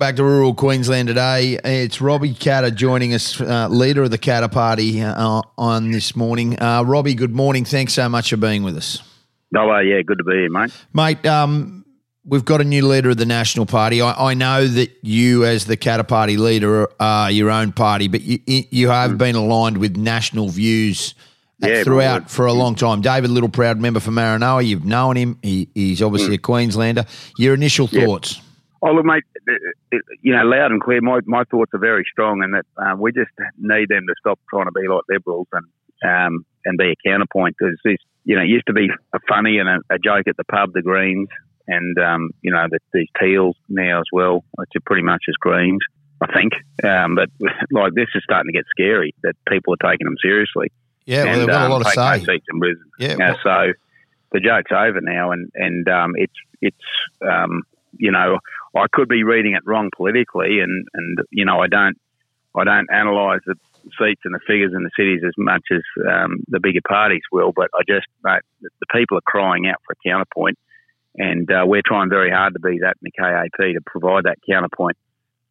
Back to rural Queensland today. It's Robbie Katter joining us, uh, leader of the Katter Party, uh, on this morning. Uh, Robbie, good morning. Thanks so much for being with us. Oh, uh, yeah, good to be here, mate. Mate, um, we've got a new leader of the National Party. I, I, know that you, as the Katter Party leader, are your own party, but you, you have mm. been aligned with national views yeah, throughout for a long time. David Littleproud, member for Maranoa, you've known him. He, he's obviously mm. a Queenslander. Your initial thoughts? Yep. Oh, look, mate, you know, loud and clear, my, my thoughts are very strong and that um, we just need them to stop trying to be like Liberals and um, and be a counterpoint because this, you know, it used to be a funny and a, a joke at the pub, the Greens, and, um, you know, the, these Teals now as well, which are pretty much as Greens, I think. Um, but, like, this is starting to get scary that people are taking them seriously. Yeah, well, they've got a um, lot of say. Seats in Brisbane. Yeah, well, so the joke's over now, and and um, it's it's um, you know I could be reading it wrong politically, and and you know I don't I don't analyse the seats and the figures in the cities as much as um, the bigger parties will, but I just mate, the people are crying out for a counterpoint, and uh, we're trying very hard to be that in the KAP to provide that counterpoint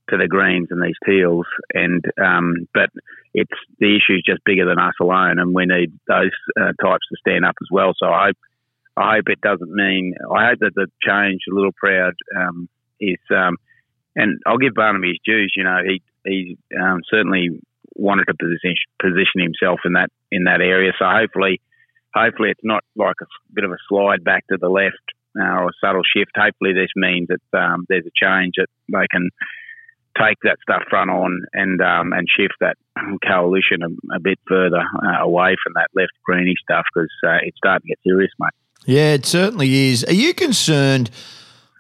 to the Greens and these Teals, and um, but it's the issue is just bigger than us alone, and we need those uh, types to stand up as well. So I hope I hope it doesn't mean I hope that the change a Littleproud um, is, um, and I'll give Barnaby his dues. You know, he he um, certainly wanted to position position himself in that in that area. So hopefully, hopefully it's not like a bit of a slide back to the left uh, or a subtle shift. Hopefully, this means that um, there's a change that they can take that stuff front on and um, and shift that coalition a, a bit further uh, away from that left greeny stuff because uh, it's starting to get serious, mate. Yeah, it certainly is. Are you concerned?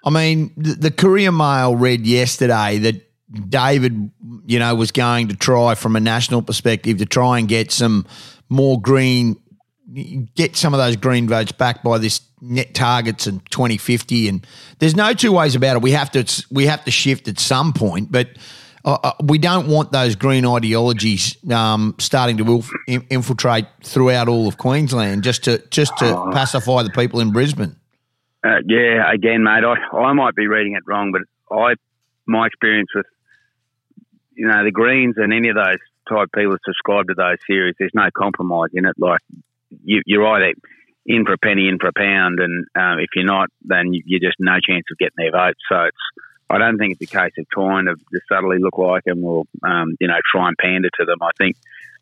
I mean, the, the Courier Mail read yesterday that David, you know, was going to try from a national perspective to try and get some more green, get some of those green votes back by this net targets in 2050. And there's no two ways about it. We have to we have to shift at some point, but. Uh, uh we don't want those green ideologies um, starting to infiltrate throughout all of Queensland just to just to oh. pacify the people in Brisbane. Uh, yeah, again, mate, I, I might be reading it wrong, but I my experience with you know the Greens and any of those type people that subscribe to those series, there's no compromise in it. Like you, you're either in for a penny, in for a pound, and um, if you're not, then you, are just no chance of getting their vote. So it's I don't think it's a case of trying to subtly look like them or um, you know try and pander to them. I think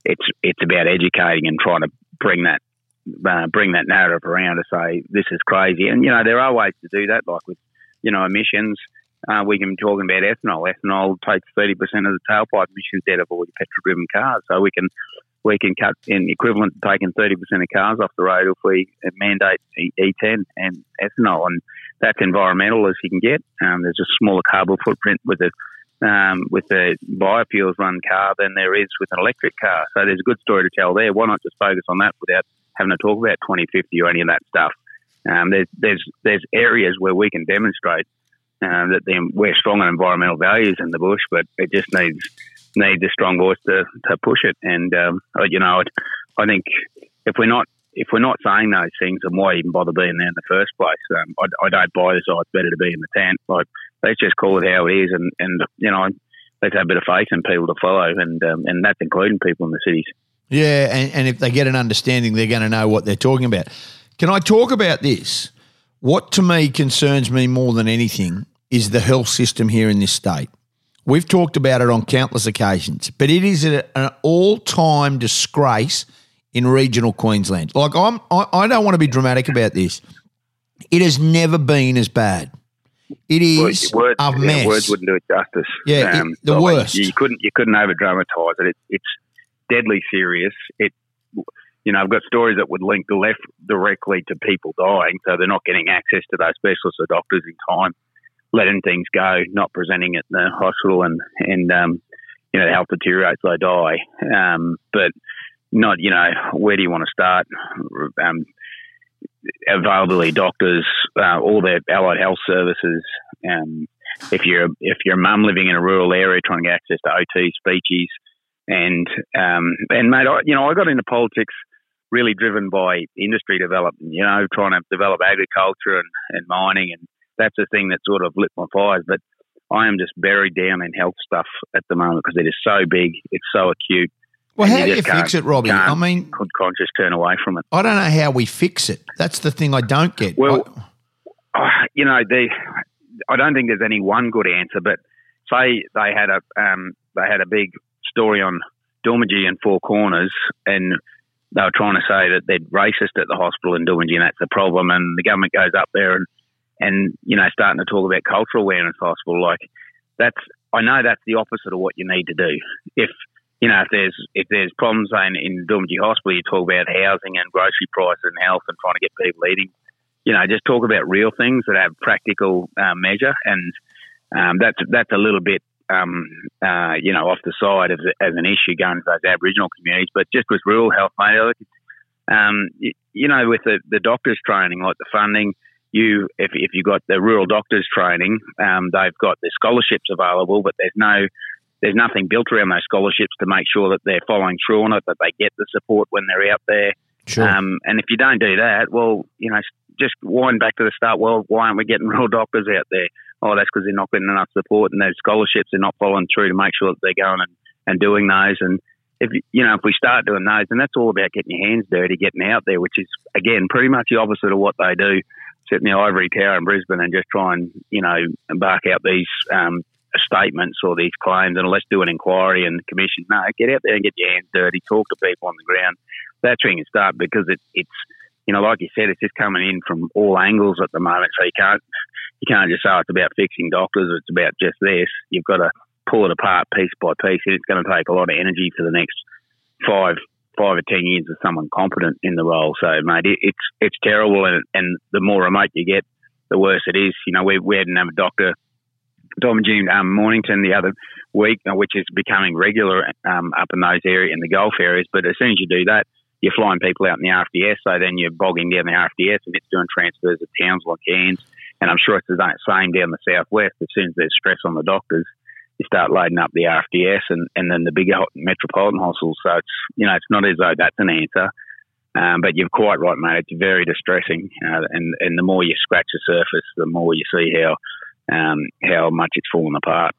it's it's about educating and trying to bring that uh, bring that narrative around to say this is crazy. And you know there are ways to do that, like with you know emissions. Uh, we can be talking about ethanol. Ethanol takes thirty percent of the tailpipe emissions out of all your petrol-driven cars. So we can we can cut in equivalent to taking 30% of cars off the road if we mandate E10 and ethanol. And that's environmental as you can get. Um, there's a smaller carbon footprint with a um, with a biofuels run car than there is with an electric car. So there's a good story to tell there. Why not just focus on that without having to talk about 2050 or any of that stuff? Um, there's, there's, there's areas where we can demonstrate uh, that we're strong on environmental values in the bush, but it just needs need a strong voice to, to push it. And um, you know, I think if we're not if we're not saying those things, then why even bother being there in the first place? Um, I, I, don't buy this. Oh, it's better to be in the tent. Like let's just call it how it is, and and you know, let's have a bit of faith in people to follow, and um, and that's including people in the cities. Yeah, and, and if they get an understanding, they're going to know what they're talking about. Can I talk about this? What to me concerns me more than anything is the health system here in this state. We've talked about it on countless occasions, but it is an all-time disgrace in regional Queensland. Like I'm, I, I don't want to be dramatic about this. It has never been as bad. It is words, a mess. Yeah, words wouldn't do it justice. Yeah, um, it, the worst. You couldn't you couldn't over dramatise it. it. It's deadly serious. It you know, I've got stories that would link the left directly to people dying, so they're not getting access to those specialists or doctors in time letting things go, not presenting at the hospital, and and um, you know the health deteriorates, they die. Um, but not you know where do you want to start? Um, availability, doctors, uh, all their allied health services. Um, if you're if you're a mum living in a rural area trying to get access to OT, speeches, and um, and mate, I, you know I got into politics really driven by industry development. You know, trying to develop agriculture and, and mining and that's the thing that sort of lit my fires. But I am just buried down in health stuff at the moment because it is so big, it's so acute. Well, how do you fix it, Robbie? I mean, Could conscious turn away from it? I don't know how we fix it. That's the thing I don't get. Well, I- Oh, you know, they, I don't think there's any one good answer, but say they had a um, they had a big story on Doomadgee and Four Corners, and they were trying to say that they're racist at the hospital in Doomadgee, and that's the problem. And the government goes up there and and you know starting to talk about cultural awareness hospital, like that's I know that's the opposite of what you need to do. If you know if there's if there's problems in, in Doomadgee Hospital, you talk about housing and grocery prices and health and trying to get people eating you know, just talk about real things that have practical uh, measure, and um, that's that's a little bit, um, uh, you know, off the side as, as an issue going to those Aboriginal communities. But just with rural health, mate, um, you, you know, with the, the doctors training, like the funding, you if if you got the rural doctors training, um, they've got the scholarships available, but there's no there's nothing built around those scholarships to make sure that they're following through on it, that they get the support when they're out there. sure. Um, and if you don't do that, well, you know, just wind back to the start. Well, why aren't we getting real doctors out there? Oh, that's because they're not getting enough support, and those scholarships are not following through to make sure that they're going and, and doing those. And if you- know, if we start doing those, and that's all about getting your hands dirty, getting out there, which is again pretty much the opposite of what they do. Sit in the ivory tower in Brisbane and just try and you know embark out these um, statements or these claims, and let's do an inquiry and commission. No, get out there and get your hands dirty. Talk to people on the ground. That's where you can start because it, it's you know, like you said, it's just coming in from all angles at the moment. So you can't you can't just say oh, it's about fixing doctors. It's about just this. You've got to pull it apart piece by piece, and it's going to take a lot of energy for the next five five or ten years of someone competent in the role. So, mate, it, it's it's terrible, and and the more remote you get, the worse it is. You know, we we had another doctor, Dom June um, Mornington, the other week, uh, which is becoming regular um, up in those areas in the Gulf areas. But as soon as you do that, you're flying people out in the RFDS, so then you're bogging down the RFDS, and it's doing transfers of Townsville and Cairns. And I'm sure it's the same down the southwest. As soon as there's stress on the doctors, you start loading up the RFDS and, and then the bigger metropolitan hospitals. So it's you know it's not as though that's an answer, um, but you're quite right, mate. It's very distressing, uh, and and the more you scratch the surface, the more you see how um, how much it's fallen apart.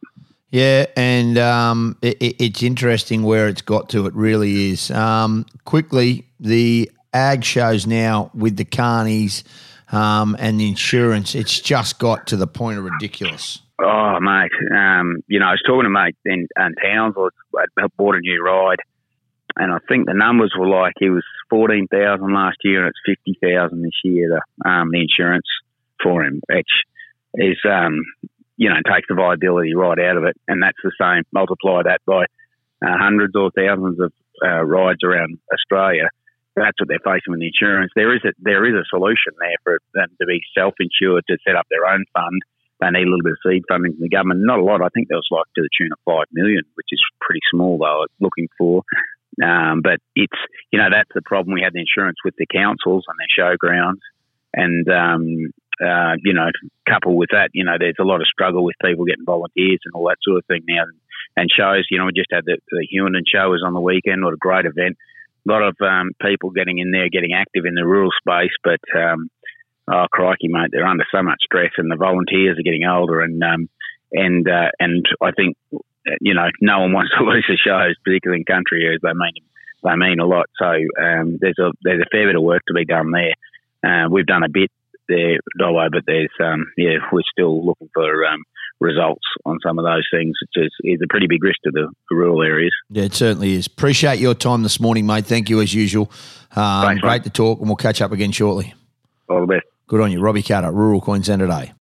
Yeah, and um, it, it- it's interesting where it's got to. It really is. Um, quickly, the ag shows now with the carnies um, and the insurance. It's just got to the point of ridiculous. Oh, mate. Um, you know, I was talking to mate in, in Townsville. I bought a new ride, and I think the numbers were like it was fourteen thousand last year, and it's fifty thousand this year. The um, the insurance for him, which is um, you know takes the viability right out of it, and that's the same. Multiply that by uh, hundreds or thousands of uh, rides around Australia. That's what they're facing with the insurance. There is a there is a solution there for them to be self insured to set up their own fund they need a little bit of seed funding from the government. Not a lot. I think there was like to the tune of five million, which is pretty small. Were looking for, um, but it's you know that's the problem. We had the insurance with the councils and their showgrounds, and um, uh, you know, coupled with that, you know, there's a lot of struggle with people getting volunteers and all that sort of thing now. And shows, you know, we just had the, the Human show was on the weekend. What a great event! A lot of um, people getting in there, getting active in the rural space, but um, oh crikey, mate, they're under so much stress, and the volunteers are getting older, and um, and uh, and I think you know no one wants to lose the shows, particularly in country areas. They mean they mean a lot. So um, there's a there's a fair bit of work to be done there. Uh, we've done a bit there, Dolo, but there's um, yeah, we're still looking for um, results on some of those things, is a pretty big risk to the, the rural areas. Yeah, it certainly is. Appreciate your time this morning, mate. Thank you as usual. Um, Thanks, great mate. to talk, and we'll catch up again shortly. All the best. Good on you, Robbie Katter, Rural Queensland today.